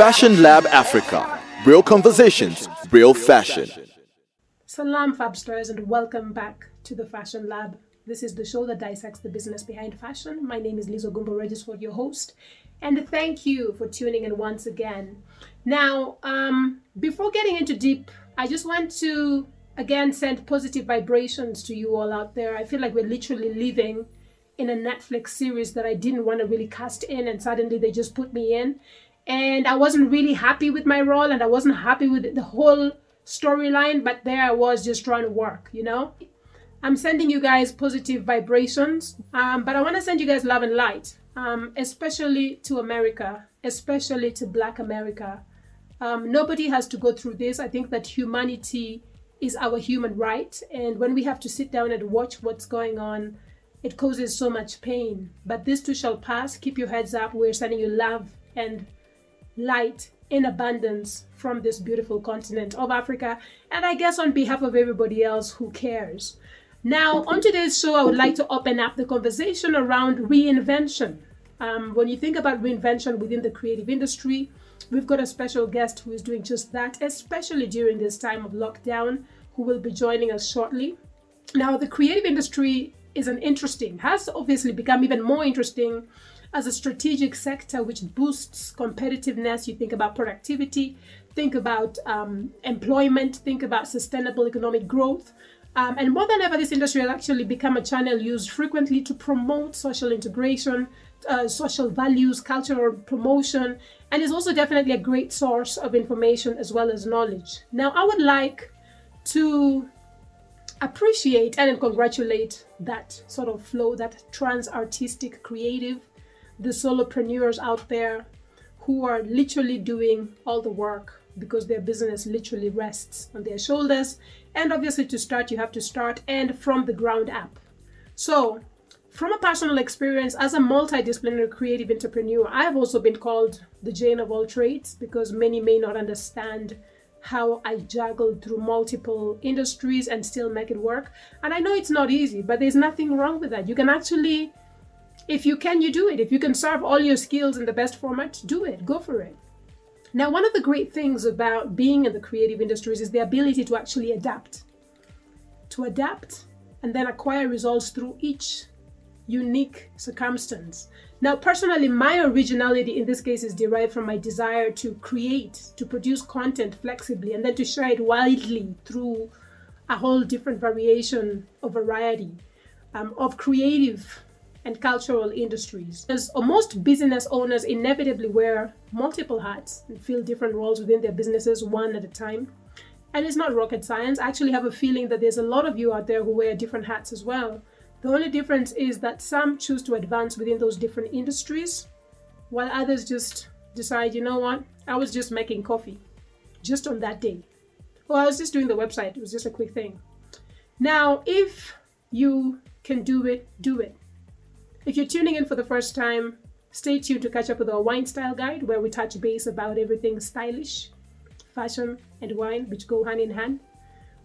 Fashion Lab Africa. Real conversations, real fashion. Salam Fabsters and welcome back to the Fashion Lab. This is the show that dissects the business behind fashion. My name is Lizo Gumbo Regisford, your host, and thank you for tuning in once again. Now, um, before getting into deep, I just want to again send positive vibrations to you all out there. I feel like we're literally living in a Netflix series that I didn't want to really cast in, and suddenly they just put me in. And I wasn't really happy with my role, and I wasn't happy with the whole storyline, but there I was just trying to work, you know? I'm sending you guys positive vibrations, um, but I want to send you guys love and light, um, especially to America, especially to Black America. Um, nobody has to go through this. I think that humanity is our human right, and when we have to sit down and watch what's going on, it causes so much pain. But this too shall pass. Keep your heads up. We're sending you love and light in abundance from this beautiful continent of Africa, and I guess on behalf of everybody else who cares. Now, on today's show, I would like to open up the conversation around reinvention. Um, when you think about reinvention within the creative industry, we've got a special guest who is doing just that, especially during this time of lockdown, who will be joining us shortly. Now, the creative industry is an interesting, has obviously become even more interesting as a strategic sector which boosts competitiveness. You think about productivity, think about um, employment, think about sustainable economic growth. Um, and more than ever, this industry has actually become a channel used frequently to promote social integration, uh, social values, cultural promotion, and is also definitely a great source of information as well as knowledge. Now, I would like to appreciate and congratulate that sort of flow, that trans artistic creative, the solopreneurs out there who are literally doing all the work because their business literally rests on their shoulders. And obviously, to start, you have to start and from the ground up. So, from a personal experience as a multidisciplinary creative entrepreneur, I have also been called the Jane of all trades because many may not understand how I juggled through multiple industries and still make it work. And I know it's not easy, but there's nothing wrong with that. You can actually, if you can, you do it. If you can serve all your skills in the best format, do it. Go for it. Now, one of the great things about being in the creative industries is the ability to actually adapt. To adapt and then acquire results through each unique circumstance. Now, personally, my originality in this case is derived from my desire to create, to produce content flexibly, and then to share it widely through a whole different variation of variety um, of creative and cultural industries. As most business owners inevitably wear multiple hats and fill different roles within their businesses one at a time. And it's not rocket science. I actually have a feeling that there's a lot of you out there who wear different hats as well. The only difference is that some choose to advance within those different industries, while others just decide, you know what, I was just making coffee just on that day. Or I was just doing the website, it was just a quick thing. Now, if you can do it, do it. If you're tuning in for the first time, stay tuned to catch up with our wine style guide where we touch base about everything stylish, fashion, and wine, which go hand in hand.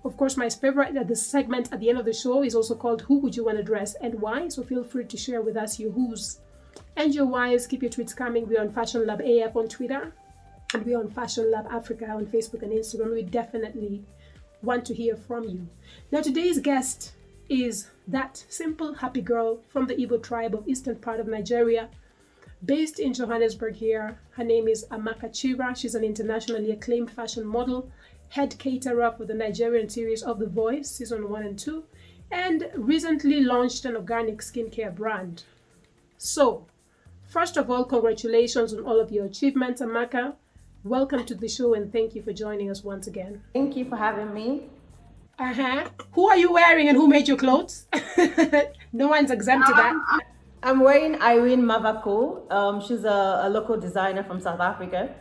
Of course, my favorite, uh, the segment at the end of the show is also called Who Would You Want to Dress and Why? So feel free to share with us your who's and your whys. Keep your tweets coming. We're on Fashion Lab AF on Twitter and we're on Fashion Lab Africa on Facebook and Instagram. We definitely want to hear from you. Now, today's guest is that simple happy girl from the Igbo tribe of eastern part of Nigeria, based in Johannesburg here. Her name is Amaka Chira. She's an internationally acclaimed fashion model head caterer for the Nigerian series of The Voice, season 1 and 2, and recently launched an organic skincare brand. So, first of all, congratulations on all of your achievements, Amaka. Welcome to the show and thank you for joining us once again. Thank you for having me. Uh huh. Who are you wearing and who made your clothes? no one's exempt to that. Um, I'm wearing Irene Mavako. Um, she's a, a local designer from South Africa.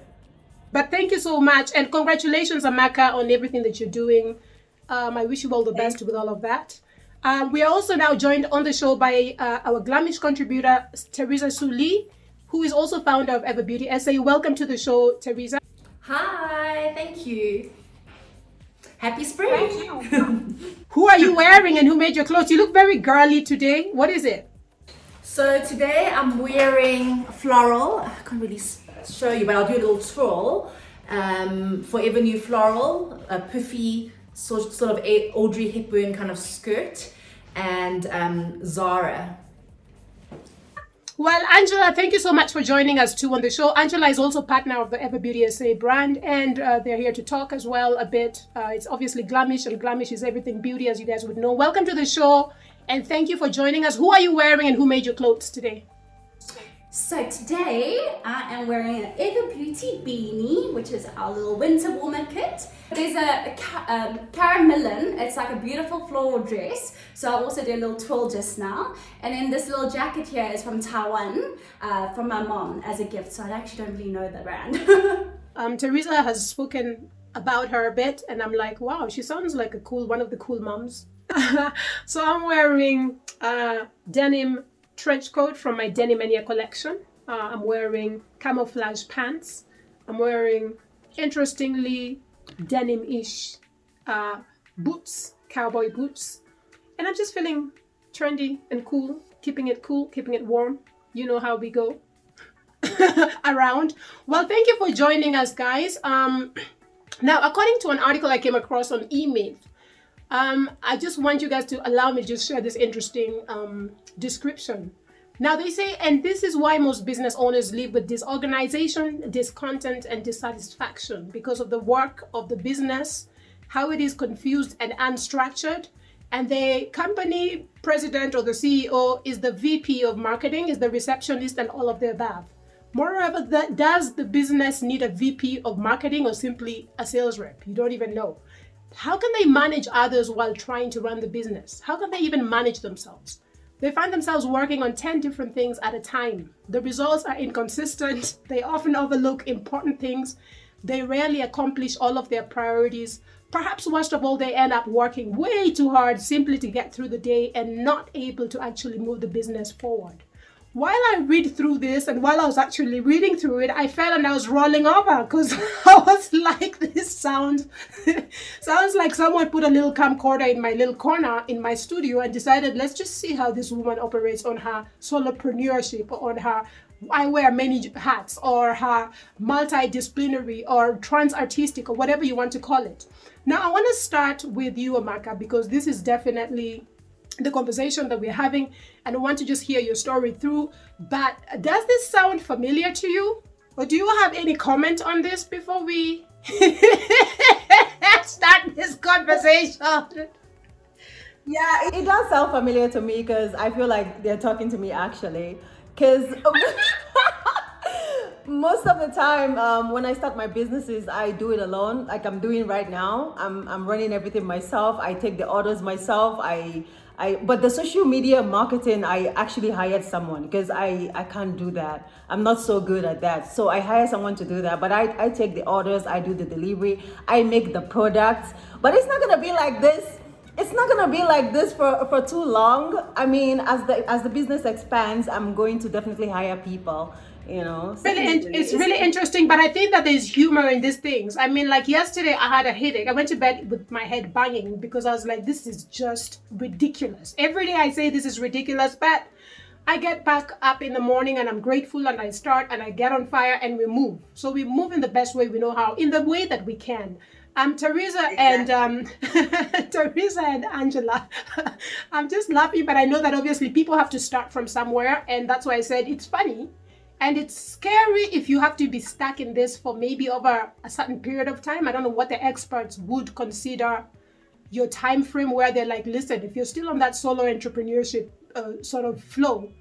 But thank you so much. And congratulations, Amaka, on everything that you're doing. Um, I wish you all the best with all of that. Um, we are also now joined on the show by uh, our Glamish contributor, Teresa Suli, who is also founder of Ever Beauty SA. Welcome to the show, Teresa. Hi, thank you. Happy spring. Thank you. who are you wearing and who made your clothes? You look very girly today. What is it? So today I'm wearing floral. I can't really show you, but I'll do a little twirl. Um, Forever New Floral, a puffy sort, sort of Audrey Hepburn kind of skirt, and um, Zara. Well, Angela, thank you so much for joining us too on the show. Angela is also partner of the Ever Beauty SA brand, and uh, they're here to talk as well a bit. Uh, it's obviously Glamish, and Glamish is everything beauty, as you guys would know. Welcome to the show, and thank you for joining us. Who are you wearing, and who made your clothes today? So today I am wearing an Ever Beauty beanie, which is our little winter warmer kit. There's a, a um, caramelin, it's like a beautiful floral dress. So I'll also did a little twirl just now. And then this little jacket here is from Taiwan, uh, from my mom as a gift. So I actually don't really know the brand. Um, Teresa has spoken about her a bit, and I'm like, wow, she sounds like a cool one of the cool moms. so I'm wearing a denim trench coat from my Denim Mania collection. Uh, I'm wearing camouflage pants. I'm wearing, interestingly, denim-ish uh, boots, cowboy boots, and I'm just feeling trendy and cool, keeping it cool, keeping it warm. You know how we go around. Well, thank you for joining us, guys. Um, now, according to an article I came across on email, um, I just want you guys to allow me to share this interesting um, description. Now, they say, and this is why most business owners live with disorganization, discontent, and dissatisfaction because of the work of the business, how it is confused and unstructured. And the company president or the CEO is the VP of marketing, is the receptionist, and all of the above. Moreover, that does the business need a VP of marketing or simply a sales rep? You don't even know. How can they manage others while trying to run the business? How can they even manage themselves? They find themselves working on 10 different things at a time. The results are inconsistent. They often overlook important things. They rarely accomplish all of their priorities. Perhaps worst of all, they end up working way too hard simply to get through the day and not able to actually move the business forward while I read through this and while I was actually reading through it, I felt and I was rolling over because I was like, this sounds sounds like someone put a little camcorder in my little corner in my studio and decided, let's just see how this woman operates on her solopreneurship on her I wear many hats or her multidisciplinary or trans artistic or whatever you want to call it. Now I want to start with you, Amaka, because this is definitely the conversation that we're having and I want to just hear your story through. But does this sound familiar to you? Or do you have any comment on this before we start this conversation? Yeah, it does sound familiar to me because I feel like they're talking to me actually. Because most of the time, um, when I start my businesses, I do it alone, like I'm doing right now. I'm, I'm running everything myself. I take the orders myself. I I but the social media marketing I actually hired someone because I I can't do that. I'm not so good at that. So I hire someone to do that. But I I take the orders, I do the delivery, I make the products. But it's not gonna be like this. It's not gonna be like this for for too long. I mean, as the as the business expands, I'm going to definitely hire people you know really in- it's really interesting but i think that there's humor in these things. I mean like yesterday i had a headache. I went to bed with my head banging because i was like this is just ridiculous. Every day i say this is ridiculous but i get back up in the morning and i'm grateful and i start and i get on fire and we move. So we move in the best way we know how in the way that we can. Um, Teresa and um, Teresa and Angela. I'm just laughing, but I know that obviously people have to start from somewhere, and that's why I said it's funny and it's scary if you have to be stuck in this for maybe over a certain period of time. I don't know what the experts would consider your time frame where they're like listen if you're still on that solo entrepreneurship uh, sort of flow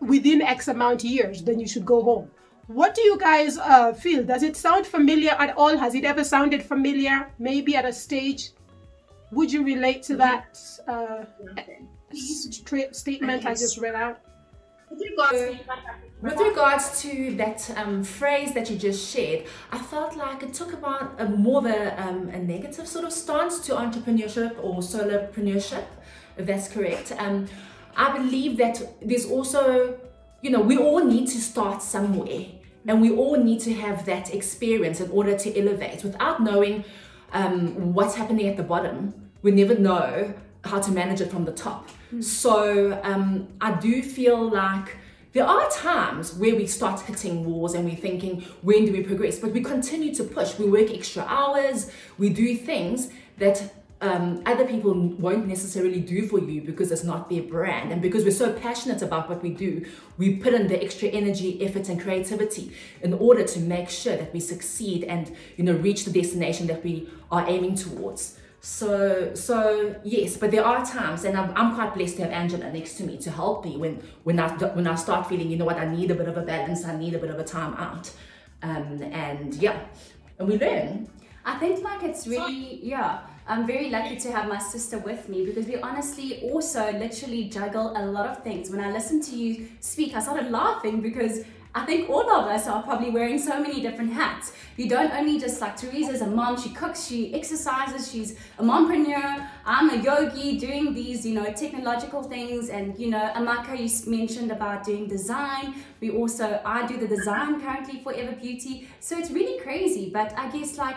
within x amount of years then you should go home. What do you guys uh, feel? Does it sound familiar at all? Has it ever sounded familiar maybe at a stage? Would you relate to that uh, straight statement i just read out With regards to that um, phrase that you just shared, I felt like it took about a more of a, um, a negative sort of stance to entrepreneurship or solopreneurship, if that's correct. Um, I believe that there's also, you know, we all need to start somewhere and we all need to have that experience in order to elevate without knowing um, what's happening at the bottom. We never know how to manage it from the top. So um, I do feel like there are times where we start hitting walls and we're thinking, when do we progress? But we continue to push. We work extra hours, we do things that um, other people won't necessarily do for you because it's not their brand. And because we're so passionate about what we do, we put in the extra energy, effort, and creativity in order to make sure that we succeed and you know reach the destination that we are aiming towards. So, so yes, but there are times, and I'm, I'm quite blessed to have Angela next to me to help me when when I when I start feeling, you know what, I need a bit of a balance, I need a bit of a time out, um, and yeah, and we learn. I think like it's really yeah. I'm very lucky to have my sister with me because we honestly also literally juggle a lot of things. When I listened to you speak, I started laughing because I think all of us are probably wearing so many different hats. You don't only just like Teresa's a mom, she cooks, she exercises, she's a mompreneur. I'm a yogi doing these, you know, technological things. And, you know, Amaka, you mentioned about doing design. We also, I do the design currently for Ever Beauty. So it's really crazy. But I guess like,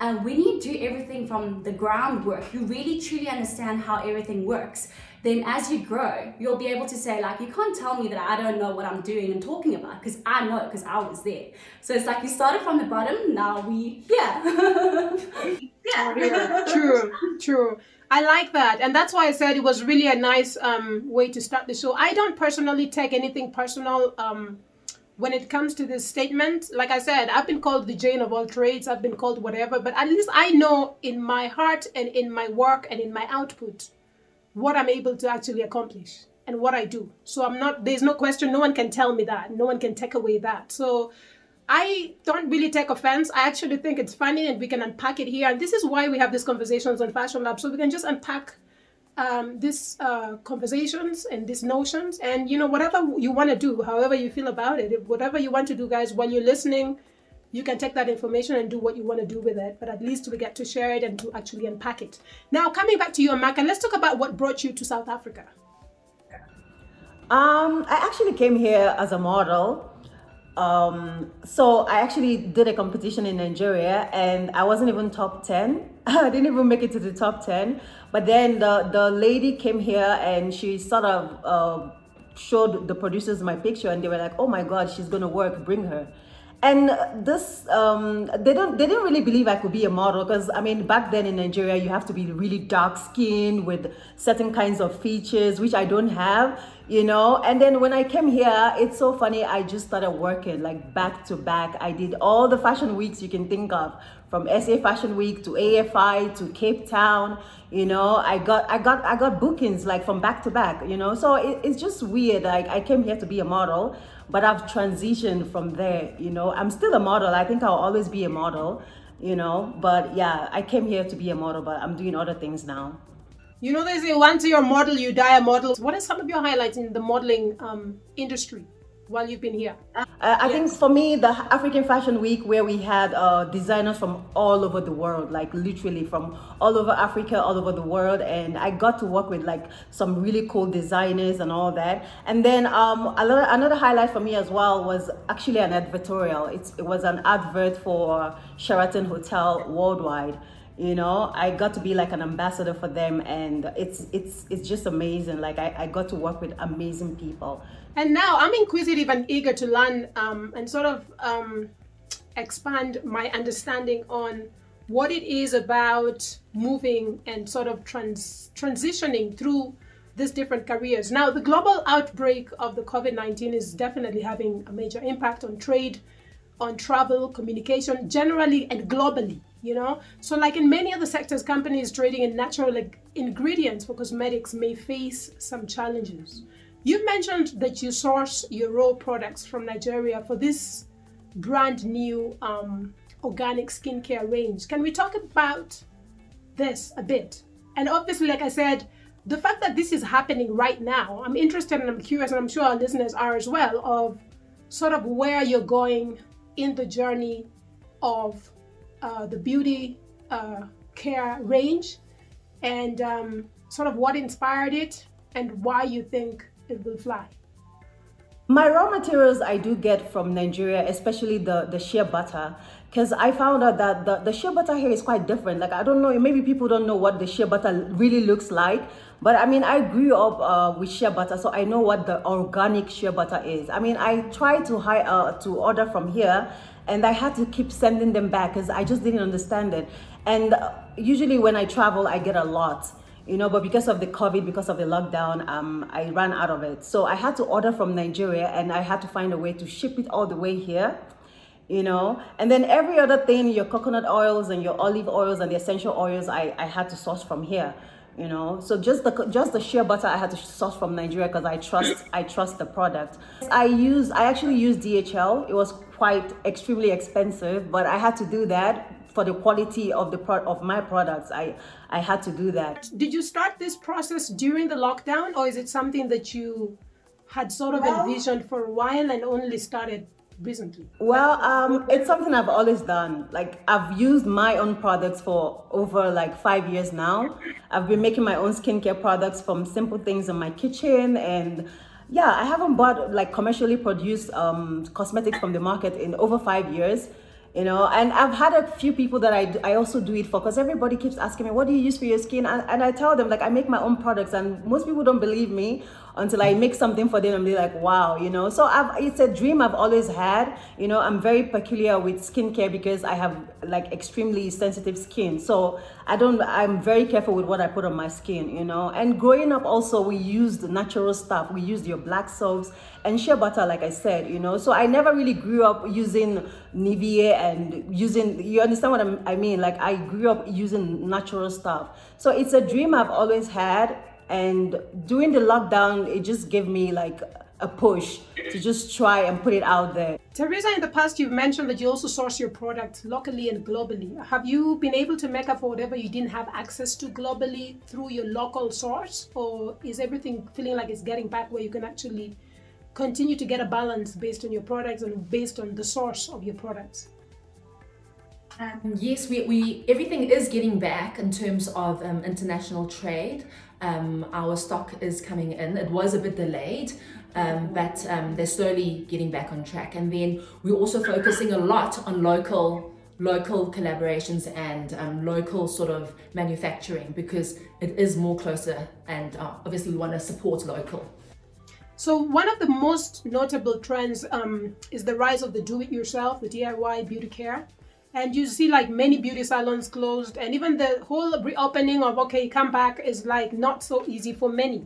uh, when you do everything from the groundwork, you really truly understand how everything works. Then, as you grow, you'll be able to say, like, you can't tell me that I don't know what I'm doing and talking about because I know because I was there. So it's like you started from the bottom, now we, yeah. yeah. true, true. I like that. And that's why I said it was really a nice um, way to start the show. I don't personally take anything personal. Um, when it comes to this statement, like I said, I've been called the Jane of all trades, I've been called whatever, but at least I know in my heart and in my work and in my output what I'm able to actually accomplish and what I do. So I'm not, there's no question, no one can tell me that, no one can take away that. So I don't really take offense. I actually think it's funny and we can unpack it here. And this is why we have these conversations on Fashion Lab, so we can just unpack um, these uh, conversations and these notions and you know whatever you want to do however you feel about it whatever you want to do guys when you're listening you can take that information and do what you want to do with it but at least we get to share it and to actually unpack it now coming back to you amaka let's talk about what brought you to south africa um, i actually came here as a model um, so I actually did a competition in Nigeria and I wasn't even top 10. I didn't even make it to the top 10. But then the, the lady came here and she sort of uh, showed the producers my picture and they were like, oh my God, she's going to work, bring her and this um, they don't they didn't really believe I could be a model because I mean back then in Nigeria you have to be really dark skinned with certain kinds of features which I don't have you know? And then when I came here it's so funny I just started working like back to back. I did all the fashion weeks you can think of from SA Fashion Week to AFI to Cape Town you know? I got I got I got bookings like from back to back you know? So it, it's just weird like I came here to be a model but I've transitioned from there. You know, I'm still a model. I think I'll always be a model. You know, but yeah, I came here to be a model, but I'm doing other things now. You know, they say once you're a model, you die a model. What are some of your highlights in the modeling um, industry? While you've been here? Uh, I yes. think for me, the African Fashion Week, where we had uh, designers from all over the world, like literally from all over Africa, all over the world, and I got to work with like some really cool designers and all that. And then um, another another highlight for me as well was actually an advertorial. It's, it was an advert for Sheraton Hotel Worldwide you know i got to be like an ambassador for them and it's it's it's just amazing like i, I got to work with amazing people and now i'm inquisitive and eager to learn um, and sort of um, expand my understanding on what it is about moving and sort of trans- transitioning through these different careers. Now the global outbreak of the covid-19 is definitely having a major impact on trade on travel communication generally and globally you know? So like in many other sectors companies trading in natural like, ingredients for cosmetics may face some challenges you mentioned that you source your raw products from nigeria for this brand new um, organic skincare range. Can we talk about this a bit? And obviously like i said the fact that this is happening right now i'm interested and i'm curious and i'm sure our listeners are as well of sort of where you're going in the journey of uh, the beauty uh, care range and um, sort of what inspired it and why you think it will fly. My raw materials I do get from Nigeria, especially the, the shea butter, because I found out that the, the shea butter here is quite different. Like, I don't know, maybe people don't know what the shea butter really looks like. But I mean, I grew up uh, with shea butter, so I know what the organic shea butter is. I mean, I tried to hire, uh, to order from here, and I had to keep sending them back because I just didn't understand it. And usually when I travel, I get a lot you know but because of the covid because of the lockdown um, i ran out of it. So i had to order from nigeria and i had to find a way to ship it all the way here you know? And then every other thing your coconut oils and your olive oils and the essential oils i, I had to source from here you know? So just the just the shea butter i had to source from nigeria because i trust i trust the product. I use i actually use dhl it was quite extremely expensive but i had to do that for the quality of the pro- of my products i i had to do that Did you start this process during the lockdown, or is it something that you had sort of envisioned for a while and only started recently? Well, um, it's something I've always done. Like I've used my own products for over like five years now. I've been making my own skincare products from simple things in my kitchen and yeah, I haven't bought like commercially produced um, cosmetics from the market in over five years. You know, and I've had a few people that I, I also do it for because everybody keeps asking me, what do you use for your skin? And, and I tell them, like, I make my own products, and most people don't believe me until I make something for them and be like, wow, you know. So I've, it's a dream I've always had. You know, I'm very peculiar with skincare because I have like extremely sensitive skin. So I don't, I'm very careful with what I put on my skin, you know. And growing up also, we used natural stuff. We used your black soaps and shea butter, like I said, you know. So I never really grew up using Nivea and using, you understand what I'm, I mean? Like I grew up using natural stuff. So it's a dream I've always had and during the lockdown it just gave me like a push to just try and put it out there Teresa, in the past, you've mentioned that you also source your product locally and globally. Have you been able to make up for whatever you didn't have access to globally through your local source? Or is everything feeling like it's getting back where you can actually continue to get a balance based on your products and based on the source of your products? Um, yes, we, we everything is getting back in terms of um, international trade. Um, our stock is coming in. It was a bit delayed, um, but um, they're slowly getting back on track. And then we're also focusing a lot on local local collaborations and um, local sort of manufacturing because it is more closer and uh, obviously we want to support local. So one of the most notable trends um, is the rise of the do-it-yourself, the DIY beauty care. And you see like many beauty salons closed and even the whole reopening of okay, come back is like not so easy for many.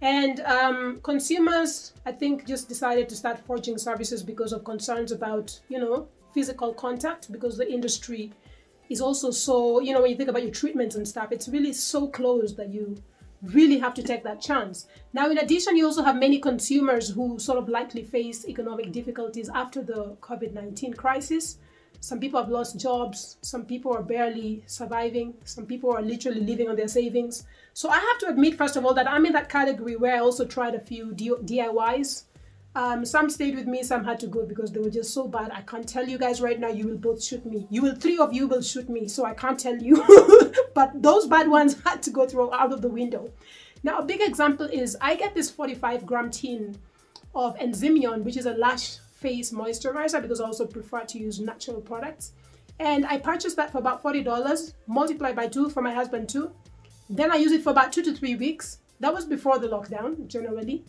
And um, consumers, I think, just decided to start forging services because of concerns about, you know, physical contact because the industry is also so, you know, when you think about your treatments and stuff, it's really so close that you really have to take that chance. Now, in addition, you also have many consumers who sort of likely face economic difficulties after the COVID 19 crisis. Some people have lost jobs, some people are barely surviving, some people are literally living on their savings. So, I have to admit, first of all, that I'm in that category where I also tried a few DIYs. Um, some stayed with me, some had to go because they were just so bad. I can't tell you guys right now, you will both shoot me. You will, three of you will shoot me, so I can't tell you. but those bad ones had to go through out of the window. Now, a big example is I get this 45 gram tin of Enzymion, which is a lash face moisturizer because I also prefer to use natural products. And I purchased that for about $40, multiplied by two for my husband too. Then I use it for about two to three weeks. That was before the lockdown, generally.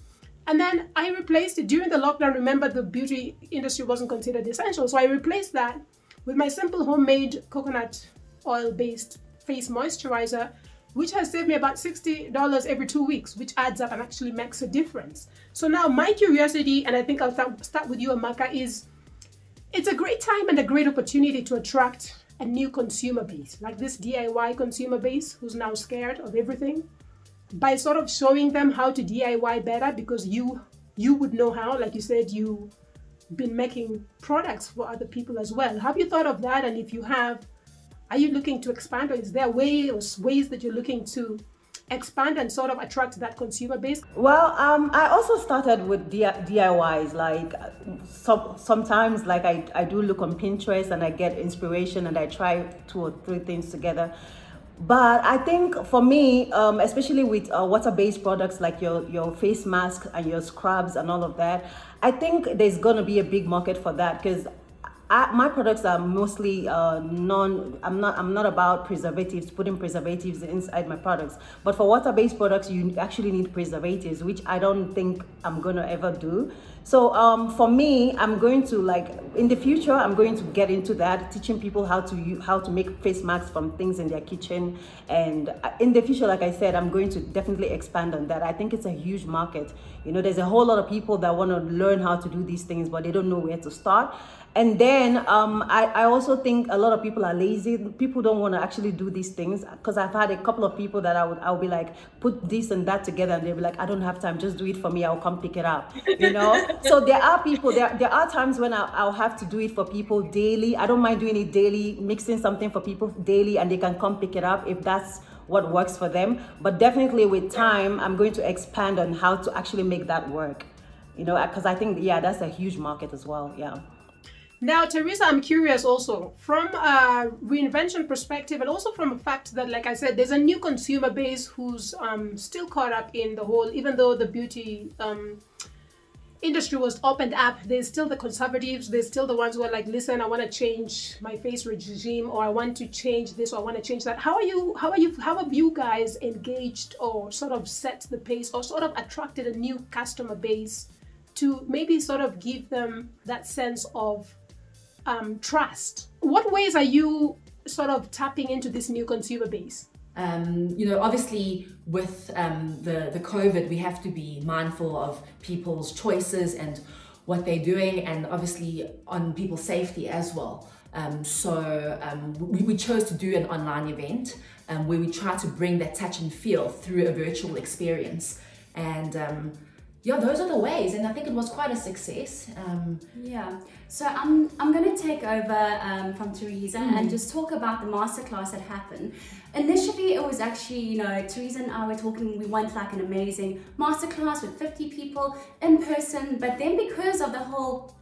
And then I replaced it during the lockdown. Remember, the beauty industry wasn't considered essential. So I replaced that with my simple homemade coconut oil based face moisturizer, which has saved me about $60 every two weeks, which adds up and actually makes a difference. So now, my curiosity, and I think I'll start, start with you, Amaka, is it's a great time and a great opportunity to attract a new consumer base, like this DIY consumer base who's now scared of everything. By sort of showing them how to DIY better because you you would know how like you said you've been making products for other people as well. Have you thought of that? And if you have are you looking to expand or is there way ways that you're looking to expand and sort of attract that consumer base? Well um, i also started with diys like some, sometimes like I, I do look on pinterest and i get inspiration and i try two or three things together. But I think for me, um, especially with uh, water-based products like your, your face mask and your scrubs and all of that, I think there's gonna be a big market for that because I, my products are mostly uh, non. I'm not. I'm not about preservatives. Putting preservatives inside my products. But for water-based products, you actually need preservatives, which I don't think I'm gonna ever do. So um, for me, I'm going to like in the future, I'm going to get into that, teaching people how to how to make face masks from things in their kitchen. And uh, in the future, like I said, I'm going to definitely expand on that. I think it's a huge market. You know, there's a whole lot of people that want to learn how to do these things, but they don't know where to start. And then um, I, I also think a lot of people are lazy. People don't want to actually do these things because I've had a couple of people that I would I'll be like, put this and that together, and they'll be like, I don't have time, just do it for me. I'll come pick it up. You know. so there are people there. There are times when I'll, I'll have to do it for people daily. I don't mind doing it daily, mixing something for people daily, and they can come pick it up if that's what works for them. But definitely with time, I'm going to expand on how to actually make that work. You know, because I think yeah, that's a huge market as well. Yeah. Now, Teresa, I'm curious also from a reinvention perspective, and also from the fact that, like I said, there's a new consumer base who's um, still caught up in the whole, even though the beauty um, industry was opened up, there's still the conservatives, there's still the ones who are like, listen, I want to change my face regime, or I want to change this, or I want to change that. How are you? How are you? How have you guys engaged, or sort of set the pace, or sort of attracted a new customer base to maybe sort of give them that sense of um, trust. What ways are you sort of tapping into this new consumer base? Um, you know, obviously with um, the the COVID, we have to be mindful of people's choices and what they're doing, and obviously on people's safety as well. Um, so um, we, we chose to do an online event um, where we try to bring that touch and feel through a virtual experience, and um, yeah, those are the ways, and I think it was quite a success. Um, Yeah. So I'm I'm going to take over um, from Teresa and just talk about the masterclass that happened. Initially, it was actually you know Teresa and I were talking. We went like an amazing masterclass with 50 people in person, but then because of the whole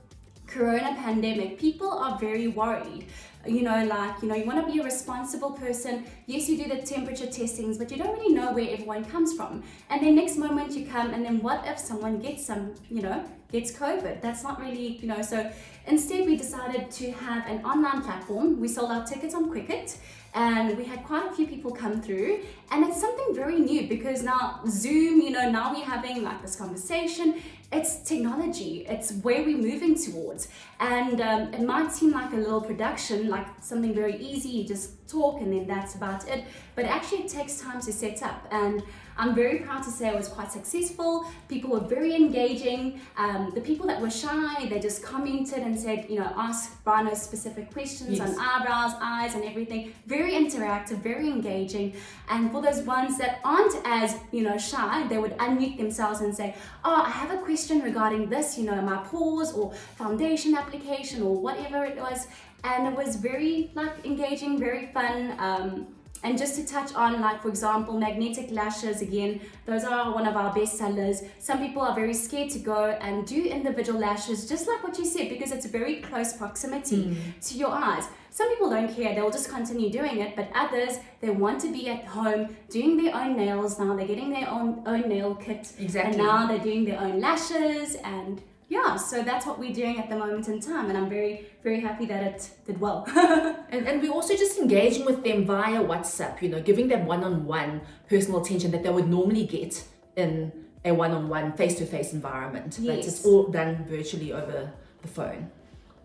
corona pandemic people are very worried you know like you know you want to be a responsible person. Yes you do the temperature testings but you don't really know where everyone comes from. And then next moment you come and then what if someone gets some you know gets covid? That's not really you know so instead we decided to have an online platform. We sold our tickets on quicket and we had quite a few people come through. And it's something very new because now zoom you know now we're having like this conversation. It's technology. It's where we're moving towards and um, it might seem like a little production like something very easy you just talk and then that's about it. But actually it takes time to set up. And i'm very proud to say it was quite successful. People were very engaging. Um, the people that were shy they just commented and said you know ask Brano specific questions Yes. on eyebrows eyes and everything. Very interactive very engaging. And for those ones that aren't as you know shy they would unmute themselves and say oh i have a question regarding this you know my pores or foundation application or whatever it was and it was very like engaging very fun um, and just to touch on, like for example, magnetic lashes again, those are one of our best sellers. Some people are very scared to go and do individual lashes, just like what you said, because it's a very close proximity to your eyes. Some people don't care, they'll just continue doing it, but others, they want to be at home doing their own nails now, they're getting their own, own nail kit. Exactly. And now they're doing their own lashes and yeah, so that's what we're doing at the moment in time, and I'm very, very happy that it did well. And, and we're also just engaging with them via WhatsApp, you know, giving them one on one personal attention that they would normally get in a one on one face to face environment. But Yes. it's all done virtually over the phone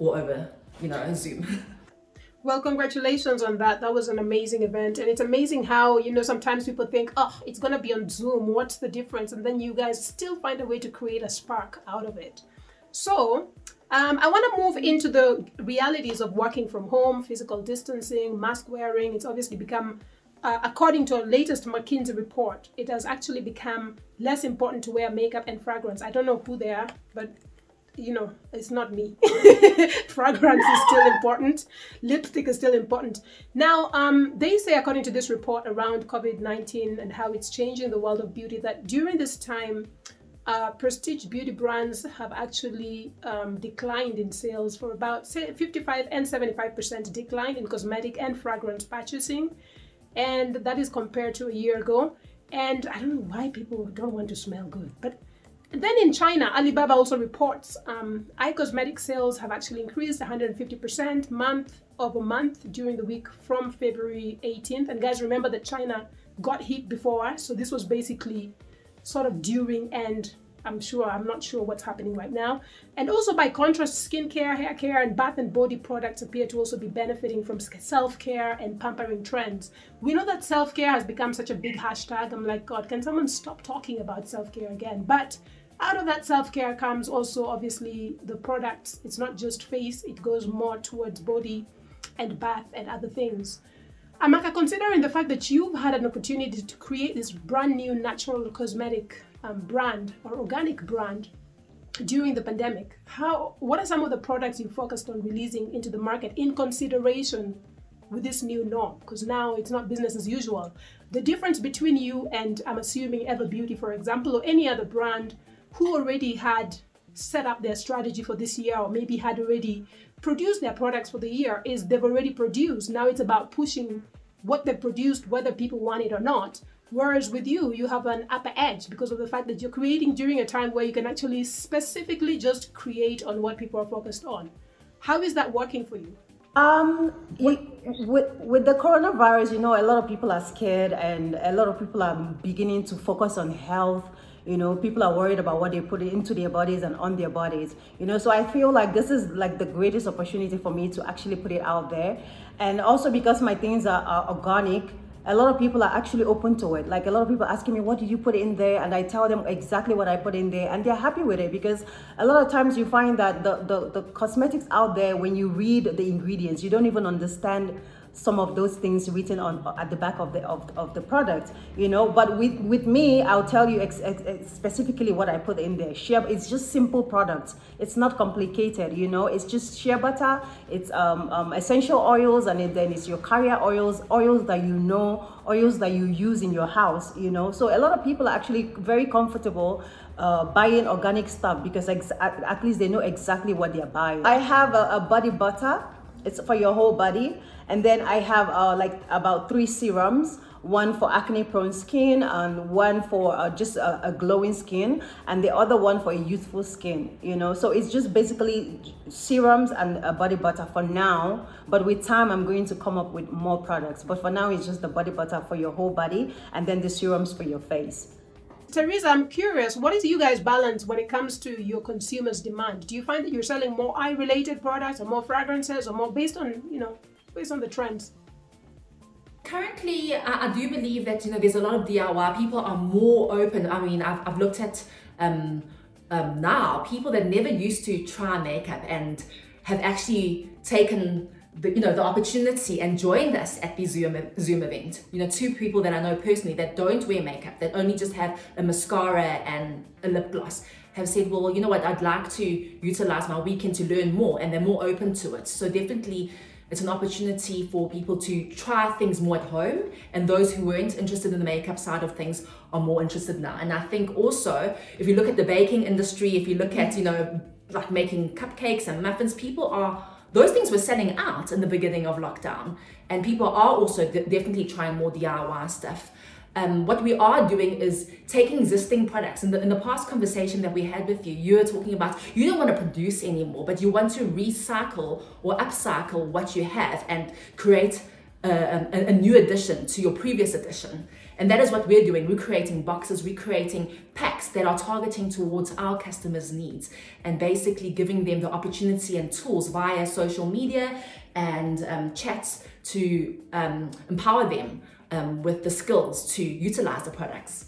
or over, you know, Zoom. Well, congratulations on that. That was an amazing event. And it's amazing how, you know, sometimes people think, oh, it's going to be on Zoom. What's the difference? And then you guys still find a way to create a spark out of it. So, um, I want to move into the realities of working from home, physical distancing, mask wearing. It's obviously become, uh, according to our latest McKinsey report, it has actually become less important to wear makeup and fragrance. I don't know who they are, but you know, it's not me. Fragrance is still important. Lipstick is still important. Now, um, they say, according to this report around COVID 19 and how it's changing the world of beauty, that during this time, uh, prestige beauty brands have actually um, declined in sales for about 55 and 75% decline in cosmetic and fragrance purchasing. And that is compared to a year ago. And I don't know why people don't want to smell good, but then in China, Alibaba also reports um, eye cosmetic sales have actually increased 150% month over month during the week from February 18th. And guys, remember that China got hit before us, so this was basically sort of during and I'm sure, I'm not sure what's happening right now. And also, by contrast, skincare, hair care, and bath and body products appear to also be benefiting from self care and pampering trends. We know that self care has become such a big hashtag. I'm like, God, can someone stop talking about self care again? But out of that self care comes also, obviously, the products. It's not just face, it goes more towards body and bath and other things. Amaka, considering the fact that you've had an opportunity to create this brand new natural cosmetic um, brand or organic brand during the pandemic, how what are some of the products you focused on releasing into the market in consideration with this new norm? Because now it's not business as usual. The difference between you and I'm assuming Ever Beauty, for example, or any other brand who already had set up their strategy for this year or maybe had already produced their products for the year is they've already produced. Now it's about pushing what they've produced, whether people want it or not. Whereas with you, you have an upper edge because of the fact that you're creating during a time where you can actually specifically just create on what people are focused on. How is that working for you? Um, with, with the coronavirus, you know, a lot of people are scared and a lot of people are beginning to focus on health you know people are worried about what they put into their bodies and on their bodies you know so i feel like this is like the greatest opportunity for me to actually put it out there and also because my things are, are organic a lot of people are actually open to it. Like a lot of people asking me, what did you put in there? And I tell them exactly what I put in there and they're happy with it because a lot of times you find that the, the, the cosmetics out there, when you read the ingredients, you don't even understand some of those things written on at the back of the of, of the product you know? But with with me i'll tell you ex, ex, specifically what i put in there. Shea it's just simple products. It's not complicated you know? It's just shea butter. It's um, um, essential oils and then it's your carrier oils oils that you know oils that you use in your house you know? So a lot of people are actually very comfortable uh, buying organic stuff because ex- at, at, least they know exactly what they're buying. I have a, a body butter. It's for your whole body and then I have uh, like about three serums one for acne prone skin and one for uh, just a, a, glowing skin and the other one for a youthful skin you know? So it's just basically serums and a body butter for now but with time i'm going to come up with more products. But for now it's just the body butter for your whole body and then the serums for your face. Teresa, I'm curious, what is you guys balance when it comes to your consumers' demand? Do you find that you're selling more eye-related products or more fragrances or more based on, you know, based on the trends? Currently, I, I do believe that, you know, there's a lot of DIY. People are more open. I mean, I've, I've looked at um, um, now people that never used to try makeup and have actually taken the, you know the opportunity and joined us at the Zoom Zoom event. You know, two people that I know personally that don't wear makeup, that only just have a mascara and a lip gloss, have said, well, you know what, I'd like to utilize my weekend to learn more, and they're more open to it. So definitely. It's an opportunity for people to try things more at home, and those who weren't interested in the makeup side of things are more interested now. And I think also, if you look at the baking industry, if you look at you know like making cupcakes and muffins, people are those things were selling out in the beginning of lockdown, and people are also definitely trying more DIY stuff. Um, what we are doing is taking existing products. In the, in the past conversation that we had with you, you were talking about you don't want to produce anymore, but you want to recycle or upcycle what you have and create a, a, a new addition to your previous edition. And that is what we're doing. We're creating boxes, we're creating packs that are targeting towards our customers' needs and basically giving them the opportunity and tools via social media and um, chats to um, empower them um, with the skills to utilize the products.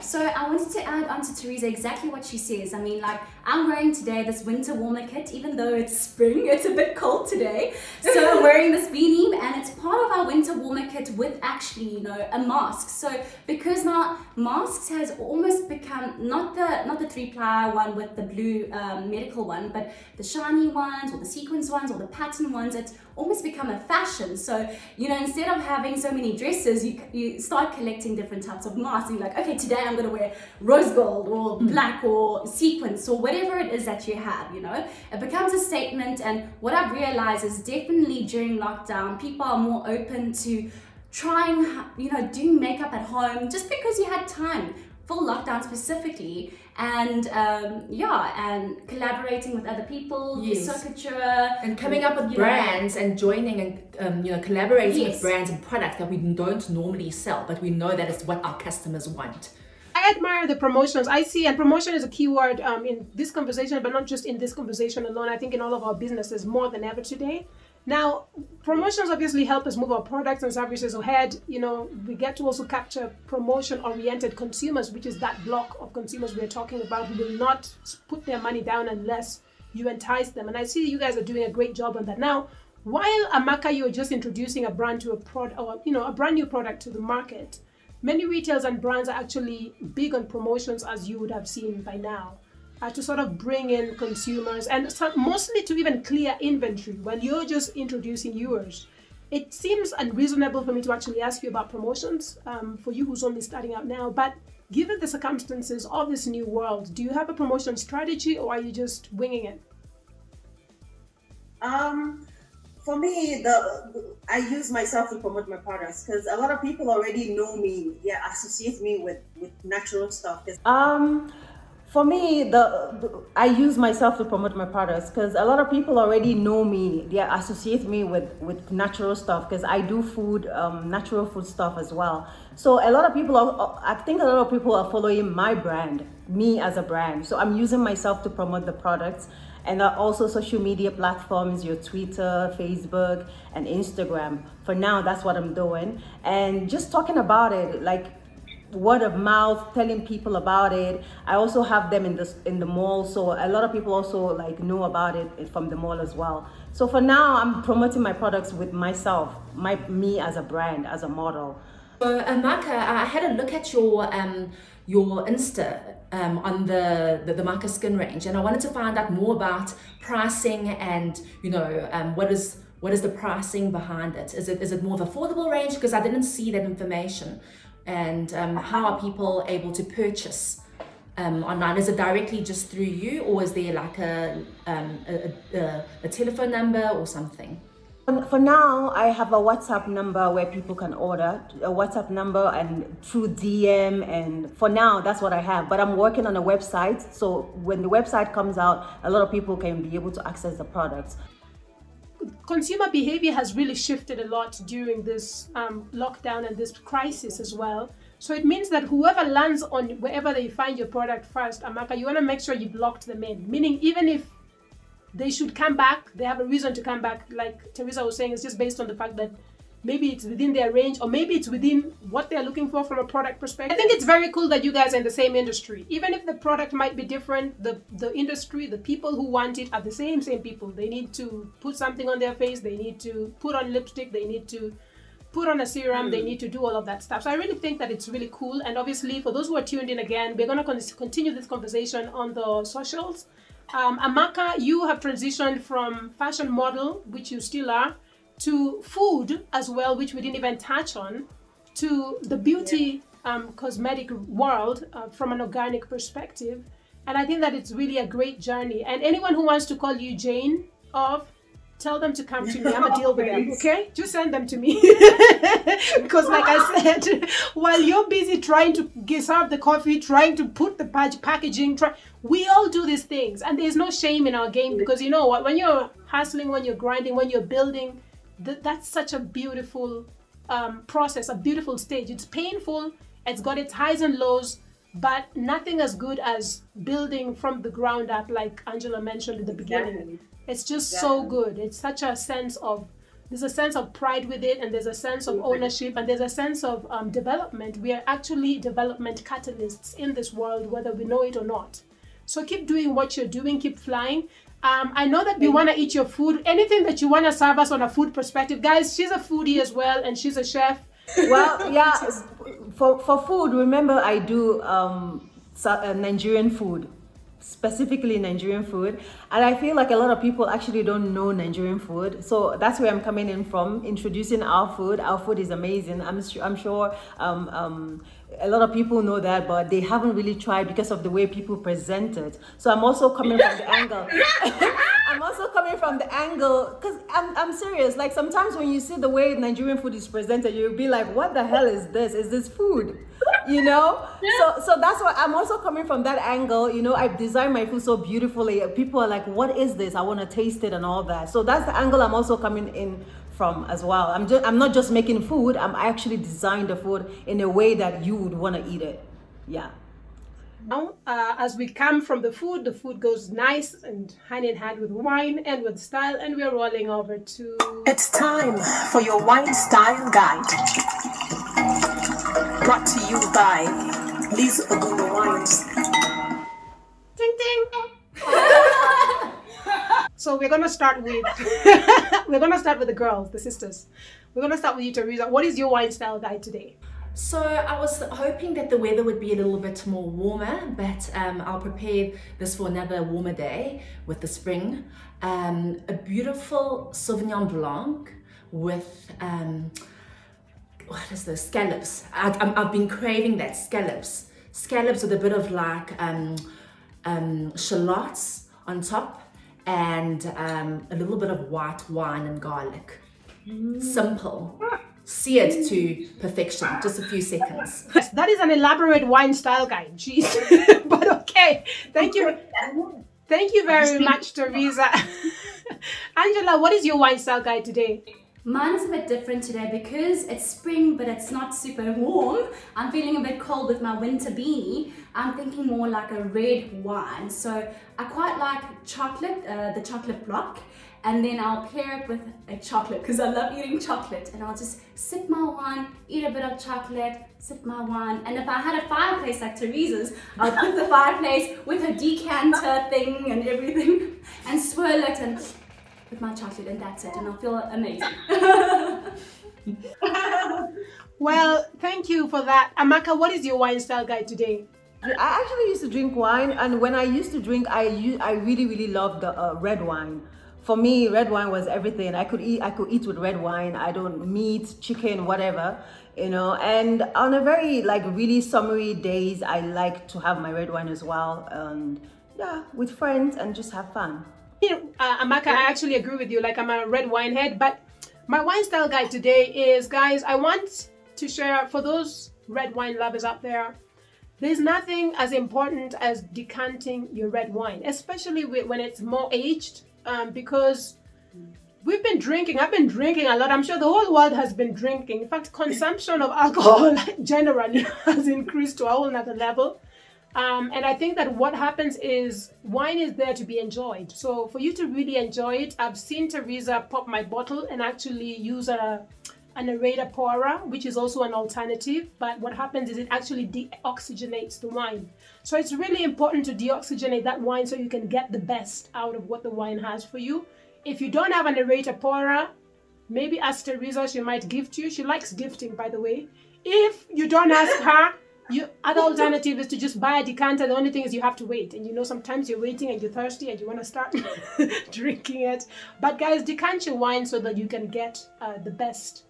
So I wanted to add on to Teresa exactly what she says. I mean, like I'm wearing today this winter warmer kit, even though it's spring, it's a bit cold today. So I'm wearing this beanie and it's part of our winter warmer kit with actually, you know, a mask. So because now masks has almost become not the not the three ply one with the blue um, medical one, but the shiny ones or the sequence ones or the pattern ones. It's almost become a fashion. So, you know, instead of having so many dresses, you, you start collecting different types of masks. You're like, okay, today I'm going to wear rose gold or hmm. black or sequence or whatever it is that you have, you know. It becomes a statement. And what I've realized is definitely during lockdown, people are more open to trying, you know, doing makeup at home just because you had time for lockdown specifically, and um, yeah, and collaborating with other people, Yes. Circuiture, And coming up with you know, brands and joining and um, you know collaborating Yes. with brands and products that we don't normally sell, but we know that it's what our customers want. I admire the promotions. I see, and promotion is a key word um, in this conversation, but not just in this conversation alone. I think in all of our businesses more than ever today. Now, promotions obviously help us move our products and services ahead. You know, we get to also capture promotion-oriented consumers, which is that block of consumers we're talking about who will not put their money down unless you entice them. And I see you guys are doing a great job on that. Now, while Amaka, you're just introducing a brand to a product, or you know, a brand new product to the market. Many retailers and brands are actually big on promotions, as you would have seen by now, uh, to sort of bring in consumers and mostly to even clear inventory when you're just introducing yours. It seems unreasonable for me to actually ask you about promotions um, for you who's only starting out now, but given the circumstances of this new world, do you have a promotion strategy or are you just winging it? Um, for me, the I use myself to promote my products because a lot of people already know me. Yeah, associate me with with natural stuff. Um, for me, the, the- I use myself to promote my products because a lot of people already know me. They associate me with with natural stuff because I do food, um, natural food stuff as well. So a lot of people, are, I think a lot of people are following my brand, me as a brand. So I'm using myself to promote the products. And uh, also social media platforms, your Twitter, Facebook, and Instagram. For now, that's what I'm doing. And just talking about it, like word of mouth telling people about it i also have them in the in the mall so a lot of people also like know about it from the mall as well so for now i'm promoting my products with myself my me as a brand as a model So, Amaka, I had a look at your um, your Insta um, on the, the the Maka skin range, and I wanted to find out more about pricing and you know um, what is what is the pricing behind it? Is it is it more of affordable range? Because I didn't see that information, and um, how are people able to purchase? Um, online is it directly just through you or is there like a um, a, a, a telephone number or something For now, I have a WhatsApp number where people can order a WhatsApp number and through DM. And for now, that's what I have. But I'm working on a website. So when the website comes out, a lot of people can be able to access the products. consumer behavior has really shifted a lot during this um, lockdown and this crisis as well. So it means that whoever lands on wherever they find your product first, Amaka, you want to make sure you've locked them in. Meaning, even if they should come back, they have a reason to come back. Like Teresa was saying, it's just based on the fact that maybe it's within their range or maybe it's within what they're looking for from a product perspective. I think it's very cool that you guys are in the same industry. Even if the product might be different, the, the industry, the people who want it are the same, same people. They need to put something on their face, they need to put on lipstick, they need to put on a serum, they mm. need to do all of that stuff. So I really think that it's really cool. And obviously, for those who are tuned in again, we're going to continue this conversation on the socials. Um, Amaka, you have transitioned from fashion model, which you still are, to food as well, which we didn't even touch on, to the beauty um, cosmetic world uh, from an organic perspective. And I think that it's really a great journey. And anyone who wants to call you Jane of, tell them to come to me. I'm gonna deal with them, okay? Just send them to me. because, like I said, while you're busy trying to get serve the coffee, trying to put the pack- packaging, try, we all do these things, and there's no shame in our game because you know what? When you're hustling, when you're grinding, when you're building, th- that's such a beautiful um, process, a beautiful stage. It's painful. It's got its highs and lows, but nothing as good as building from the ground up, like Angela mentioned in the beginning. It's just so good. It's such a sense of there's a sense of pride with it, and there's a sense of ownership, and there's a sense of um, development. We are actually development catalysts in this world, whether we know it or not. So keep doing what you're doing, keep flying. Um, I know that we want to eat your food. Anything that you want to serve us on a food perspective, guys. She's a foodie as well, and she's a chef. Well, yeah, for, for food, remember I do um, uh, Nigerian food, specifically Nigerian food. And I feel like a lot of people actually don't know Nigerian food. So that's where I'm coming in from, introducing our food. Our food is amazing. I'm, su- I'm sure um, um, a lot of people know that, but they haven't really tried because of the way people present it. So I'm also coming from the angle. I'm also coming from the angle because I'm, I'm serious. Like sometimes when you see the way Nigerian food is presented, you'll be like, what the hell is this? Is this food? You know? So so that's why i'm also coming from that angle you know i've designed my food so beautifully. People are like what is this? I want to taste it and all that. So that's the angle i'm also coming in from as well. I'm just i'm not just making food i'm actually designing the food in a way that you would want to eat it. Yeah. Now, uh, as we come from the food, the food goes nice and hand in hand with wine and with style, and we're rolling over to. It's time for your wine style guide. Brought to you by Liz Ogumbo Wines. Ding ding! so we're gonna start with we're gonna start with the girls, the sisters. We're gonna start with you, Teresa. What is your wine style guide today? So I was hoping that the weather would be a little bit more warmer, but um, I'll prepare this for another warmer day with the spring. Um, a beautiful Sauvignon Blanc with um, what is this? Scallops. I, I'm, I've been craving that scallops. Scallops with a bit of like um, um, shallots on top and um, a little bit of white wine and garlic. Simple. Seared to perfection. Just a few seconds. That is an elaborate wine style guide. Jeez. but okay. Thank you. Thank you very much, Teresa. Angela, what is your wine style guide today? Mine is a bit different today because it's spring but it's not super warm. I'm feeling a bit cold with my winter beanie. I'm thinking more like a red wine. So I quite like chocolate, uh, the chocolate block, and then I'll pair it with a chocolate because I love eating chocolate. And I'll just sip my wine, eat a bit of chocolate, sip my wine. And if I had a fireplace like Teresa's, I'll put the fireplace with a decanter thing and everything and swirl it and with my chocolate and that's it and I'll feel amazing. Well, thank you for that. Amaka, what is your wine style guide today? I actually used to drink wine, and when I used to drink, I I really really loved the uh, red wine. For me, red wine was everything. I could eat I could eat with red wine. I don't meat, chicken, whatever, you know. And on a very like really summery days, I like to have my red wine as well, and yeah, with friends and just have fun. You uh, Amaka, I actually agree with you. Like, I'm a red wine head, but my wine style guide today is, guys, I want to share for those red wine lovers out there. There's nothing as important as decanting your red wine, especially when it's more aged, um, because we've been drinking. I've been drinking a lot. I'm sure the whole world has been drinking. In fact, consumption of alcohol generally has increased to a whole nother level. Um, and I think that what happens is wine is there to be enjoyed. So for you to really enjoy it, I've seen Teresa pop my bottle and actually use a an aerator pourer, which is also an alternative. But what happens is it actually deoxygenates the wine. So it's really important to deoxygenate that wine so you can get the best out of what the wine has for you. If you don't have an aerator pourer, maybe ask Teresa, she might gift you. She likes gifting, by the way. If you don't ask her, you other alternative is to just buy a decanter. The only thing is you have to wait, and you know sometimes you're waiting and you're thirsty and you want to start drinking it. But guys, decant your wine so that you can get uh, the best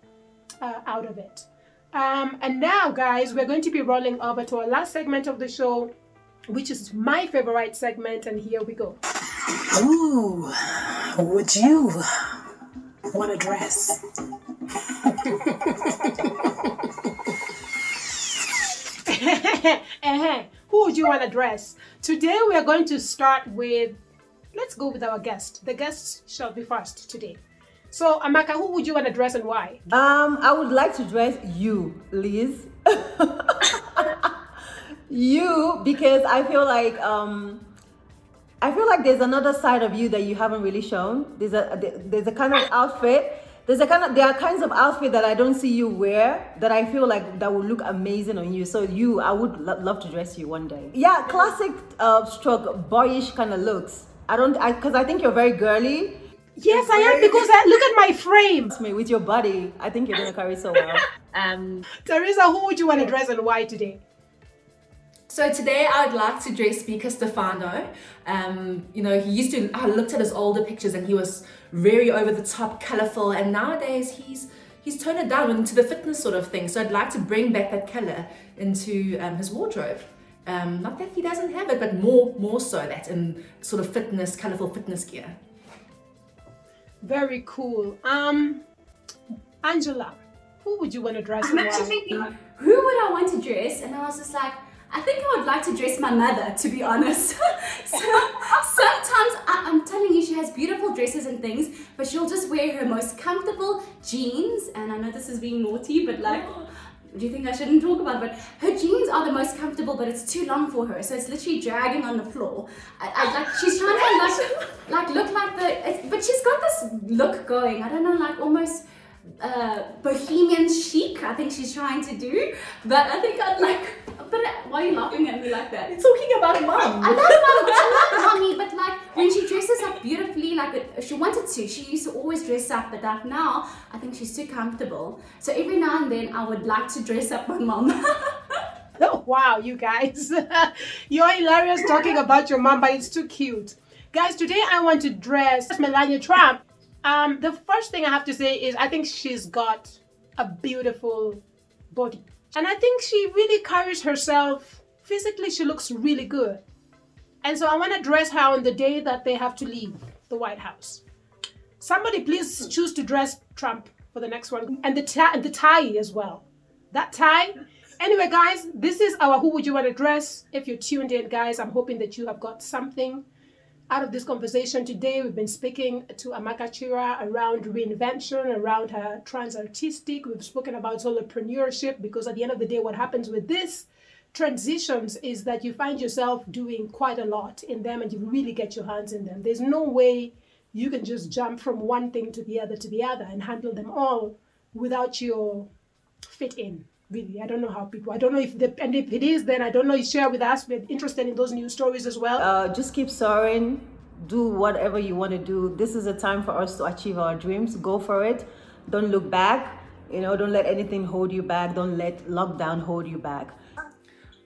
uh, out of it. Um, and now, guys, we're going to be rolling over to our last segment of the show, which is my favorite segment, and here we go. Ooh, would you want a dress? Who would you want to dress? Today we are going to start with, let's go with our guest. The guest shall be first today. So, Amaka, who would you want to dress and why? Um, I would like to dress you, Liz. you, because I feel like um, I feel like there's another side of you that you haven't really shown. There's a there's a kind of outfit. There's a kind of there are kinds of outfit that I don't see you wear that I feel like that would look amazing on you. So you, I would lo- love to dress you one day. Yeah, classic uh, stroke boyish kind of looks. I don't, I because I think you're very girly. Yes, I am because I, look at my frame. Trust me, with your body, I think you're gonna carry so well. Um, Teresa, who would you want to dress and why today? So today I would like to dress Speaker Stefano. Um, you know, he used to, I looked at his older pictures and he was very over the top, colorful, and nowadays he's he's toned it down into the fitness sort of thing. So I'd like to bring back that color into um, his wardrobe. Um, not that he doesn't have it, but more more so that in sort of fitness, colorful fitness gear. Very cool. Um, Angela, who would you want to dress I'm actually thinking, who would I want to dress? And I was just like, I think I would like to dress my mother, to be honest. so, sometimes I, I'm telling you, she has beautiful dresses and things, but she'll just wear her most comfortable jeans. And I know this is being naughty, but like, oh. do you think I shouldn't talk about it? But her jeans are the most comfortable, but it's too long for her, so it's literally dragging on the floor. I, I like she's trying to like like look like the, it's, but she's got this look going. I don't know, like almost uh, bohemian chic. I think she's trying to do, but I think I'd like. But uh, why are you laughing at me like that? You're talking about mum. I love mom, I love mommy, but like when she dresses up beautifully, like she wanted to, she used to always dress up, but like now, I think she's too comfortable. So every now and then, I would like to dress up my mom. Oh, wow, you guys. You're hilarious talking about your mom, but it's too cute. Guys, today I want to dress Melania Trump. Um, the first thing I have to say is I think she's got a beautiful body. And I think she really carries herself physically, she looks really good. And so I want to dress her on the day that they have to leave the White House. Somebody please choose to dress Trump for the next one. And the, tie, the tie as well. That tie. Anyway, guys, this is our Who Would You Want to Dress? If you're tuned in, guys, I'm hoping that you have got something out of this conversation today. We've been speaking to Amaka Chira around reinvention, around her trans artistic. We've spoken about solopreneurship because at the end of the day, what happens with this transitions is that you find yourself doing quite a lot in them and you really get your hands in them. There's no way you can just jump from one thing to the other to the other and handle them all without your fit in. Really, I don't know how people. I don't know if the and if it is, then I don't know. You share with us. We're interested in those news stories as well. Uh, just keep soaring. Do whatever you want to do. This is a time for us to achieve our dreams. Go for it. Don't look back. You know, don't let anything hold you back. Don't let lockdown hold you back.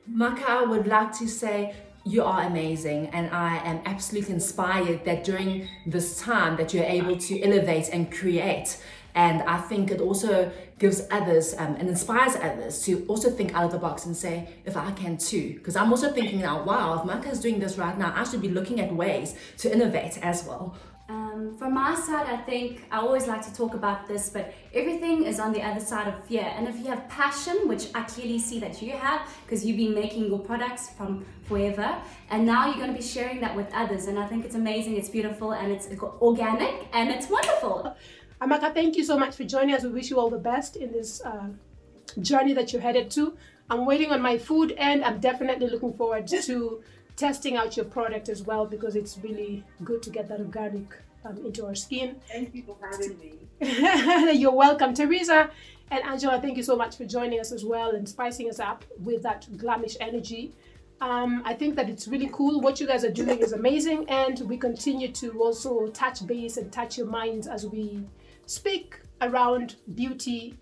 Maka, I would like to say you are amazing and I am absolutely inspired that during this time that you're able to elevate and create. And I think it also gives others um, and inspires others to also think out of the box and say, if I can too. Because I'm also thinking now, wow, if Maka is doing this right now, I should be looking at ways to innovate as well. Um, from my side, I think I always like to talk about this, but everything is on the other side of fear. And if you have passion, which I clearly see that you have, because you've been making your products from forever, and now you're going to be sharing that with others. And I think it's amazing, it's beautiful, and it's organic, and it's wonderful. Amaka, thank you so much for joining us. We wish you all the best in this uh, journey that you're headed to. I'm waiting on my food, and I'm definitely looking forward to testing out your product as well because it's really good to get that organic um, into our skin. Thank you for having me. You're welcome, Teresa and Angela. Thank you so much for joining us as well and spicing us up with that glamish energy. Um, I think that it's really cool. What you guys are doing is amazing, and we continue to also touch base and touch your minds as we speak around beauty,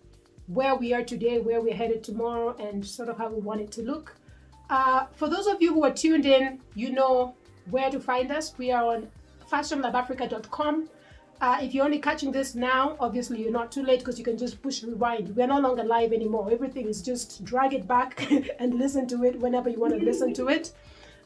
where we are today, where we're headed tomorrow, and sort of how we want it to look. Uh, for those of you who are tuned in, you know where to find us. We are on fashionlabafrica.com. Uh, if you're only catching this now, obviously you're not too late because you can just push rewind. We're no longer live anymore. Everything is just drag it back and listen to it whenever you want to listen to it.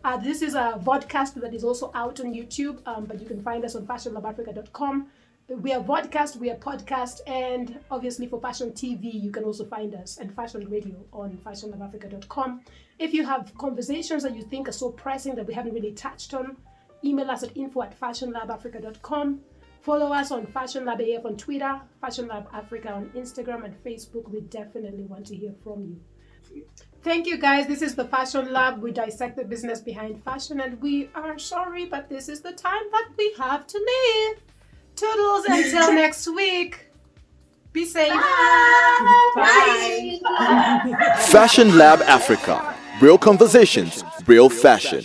Uh, this is a vodcast that is also out on YouTube, um, but you can find us on fashionlabafrica.com. We are vodcast, we are podcast, and obviously for Fashion TV, you can also find us and Fashion Radio on fashionlabafrica.com. If you have conversations that you think are so pressing that we haven't really touched on, email us at info at fashionlabafrica.com. Follow us on Fashion Lab AF on Twitter, Fashion Lab Africa on Instagram and Facebook. We definitely want to hear from you. Thank you guys. This is the Fashion Lab. We dissect the business behind fashion and we are sorry, but this is the time that we have to leave. Toodles until next week. Be safe. Bye. Fashion Lab Africa. Real conversations, real fashion.